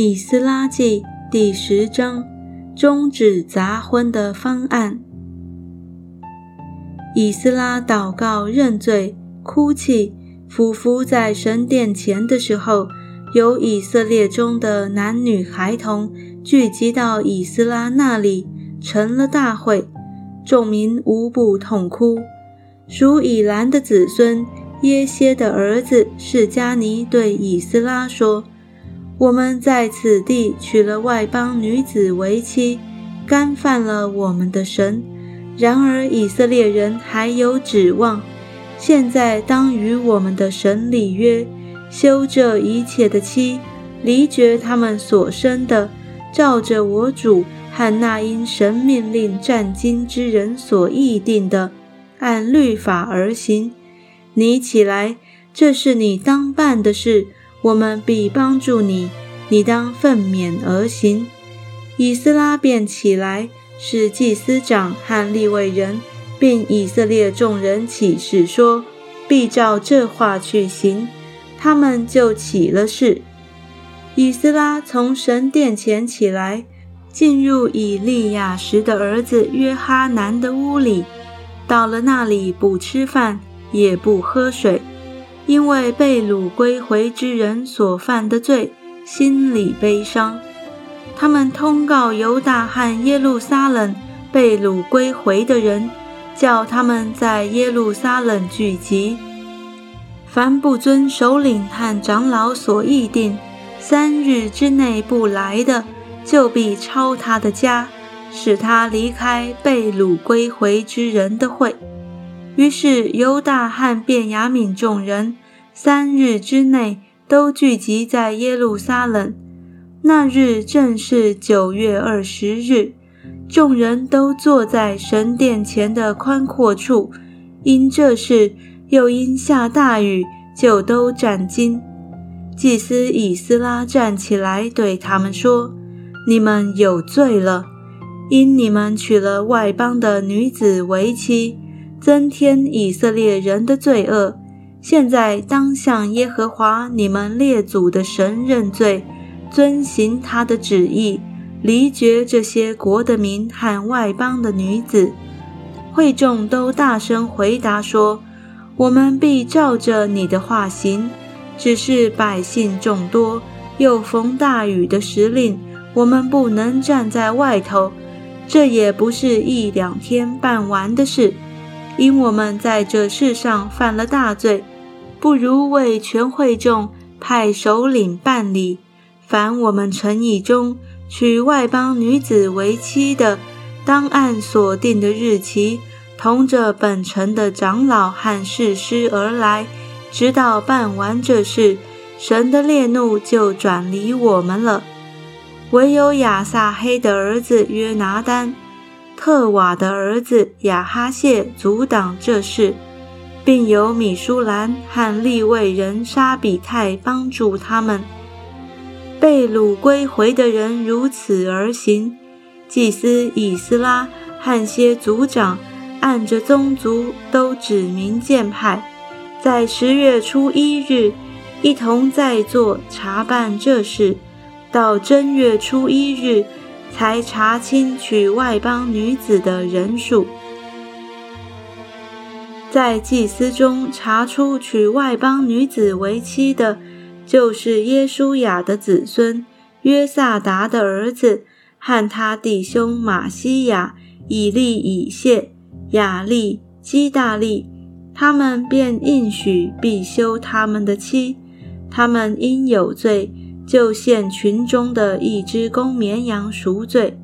以斯拉记第十章终止杂婚的方案。以斯拉祷告认罪、哭泣、俯伏在神殿前的时候，有以色列中的男女孩童聚集到以斯拉那里，成了大会，众民无不痛哭。属以兰的子孙耶歇的儿子释迦尼对以斯拉说。我们在此地娶了外邦女子为妻，干犯了我们的神。然而以色列人还有指望。现在当与我们的神立约，休这一切的妻，离绝他们所生的，照着我主和那因神命令战经之人所议定的，按律法而行。你起来，这是你当办的事。我们必帮助你，你当奋勉而行。以斯拉便起来，使祭司长和利未人，并以色列众人起誓说：必照这话去行。他们就起了誓。以斯拉从神殿前起来，进入以利亚时的儿子约哈南的屋里，到了那里不吃饭，也不喝水。因为被掳归回之人所犯的罪，心里悲伤。他们通告犹大和耶路撒冷被掳归回的人，叫他们在耶路撒冷聚集。凡不遵首领和长老所议定，三日之内不来的，就必抄他的家，使他离开被掳归回之人的会。于是犹大和便雅悯众人三日之内都聚集在耶路撒冷。那日正是九月二十日，众人都坐在神殿前的宽阔处。因这事，又因下大雨，就都战惊。祭司以斯拉站起来对他们说：“你们有罪了，因你们娶了外邦的女子为妻。”增添以色列人的罪恶。现在当向耶和华你们列祖的神认罪，遵行他的旨意，离绝这些国的民和外邦的女子。会众都大声回答说：“我们必照着你的话行。只是百姓众多，又逢大雨的时令，我们不能站在外头。这也不是一两天办完的事。”因我们在这世上犯了大罪，不如为全会众派首领办理。凡我们城邑中娶外邦女子为妻的，当按所定的日期，同着本城的长老和士师而来，直到办完这事，神的烈怒就转离我们了。唯有亚撒黑的儿子约拿丹。特瓦的儿子亚哈谢阻挡这事，并由米舒兰和利未人沙比泰帮助他们。被掳归回的人如此而行。祭司以斯拉和些族长按着宗族都指名荐派，在十月初一日一同在座查办这事，到正月初一日。才查清娶外邦女子的人数，在祭司中查出娶外邦女子为妻的，就是耶稣雅的子孙约萨达的儿子和他弟兄马西亚、以利以谢、雅利、基大利，他们便应许必休他们的妻，他们因有罪。就献群中的一只公绵羊赎罪。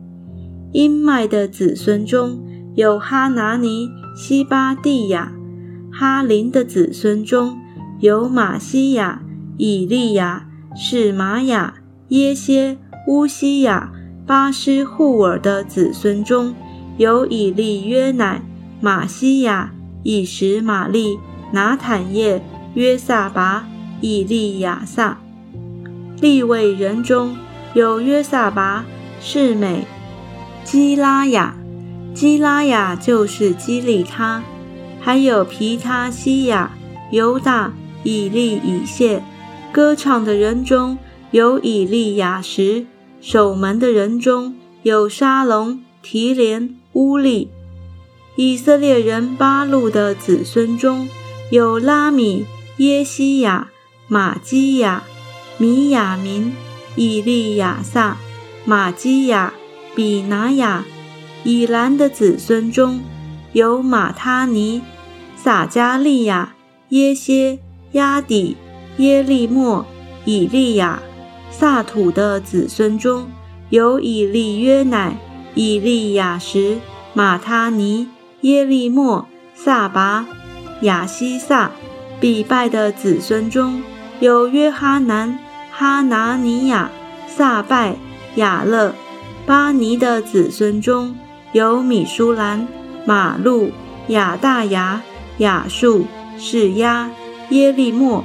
因麦的子孙中有哈拿尼、西巴蒂亚；哈林的子孙中有马西亚、以利亚、是玛雅、耶歇、乌西亚；巴施户尔的子孙中有以利约乃、马西亚、以实玛利、拿坦叶、约萨拔、以利亚撒。立位人中有约萨拔、士美、基拉雅，基拉雅就是基利他，还有皮他西亚、犹大、以利以谢。歌唱的人中有以利亚什；守门的人中有沙龙、提连、乌利。以色列人巴路的子孙中有拉米、耶西亚、玛基亚、米亚明、以利亚撒、玛基亚、比拿雅。以兰的子孙中有马他尼、撒加利亚、耶歇、亚底、耶利莫、以利亚；撒土的子孙中有以利约乃、以利亚什、马他尼、耶利莫、撒拔、亚西撒；比拜的子孙中有约哈南、哈拿尼亚、撒拜、雅勒；巴尼的子孙中。有米舒兰、马路、亚大牙、雅述、士亚、耶利莫、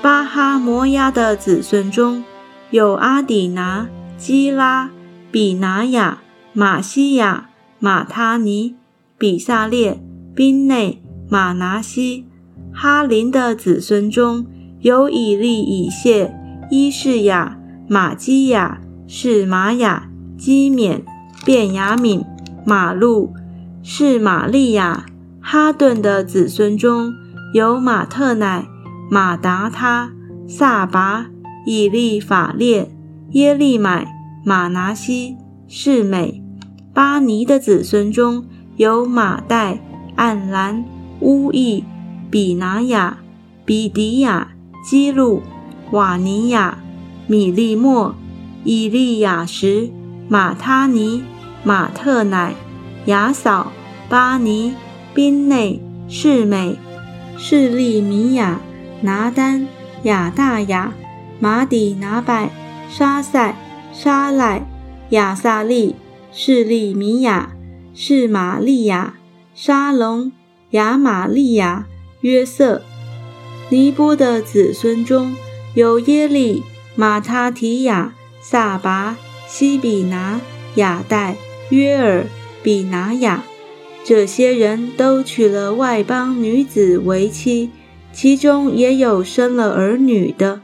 巴哈摩亚的子孙中有阿底拿、基拉、比拿雅、马西亚、马他尼、比萨列、宾内、马拿西、哈林的子孙中有以利、以谢、伊士雅、马基亚、是玛雅、基缅、便雅敏。马路是玛利亚哈顿的子孙中有马特乃、马达他、萨拔、以利法列、耶利买、马拿西、士美、巴尼的子孙中有马代、暗兰、乌意、比拿雅、比迪亚、基路、瓦尼亚、米利莫、伊利亚什、马他尼。马特乃、雅扫、巴尼、宾内、士美、士利米亚、拿丹、亚大雅、马底拿拜、沙塞、沙赖、亚萨利、士利米亚、士玛利亚、沙龙、亚玛利亚、约瑟、尼波的子孙中有耶利、马他提亚、萨拔、西比拿、亚代。约尔、比拿雅，这些人都娶了外邦女子为妻，其中也有生了儿女的。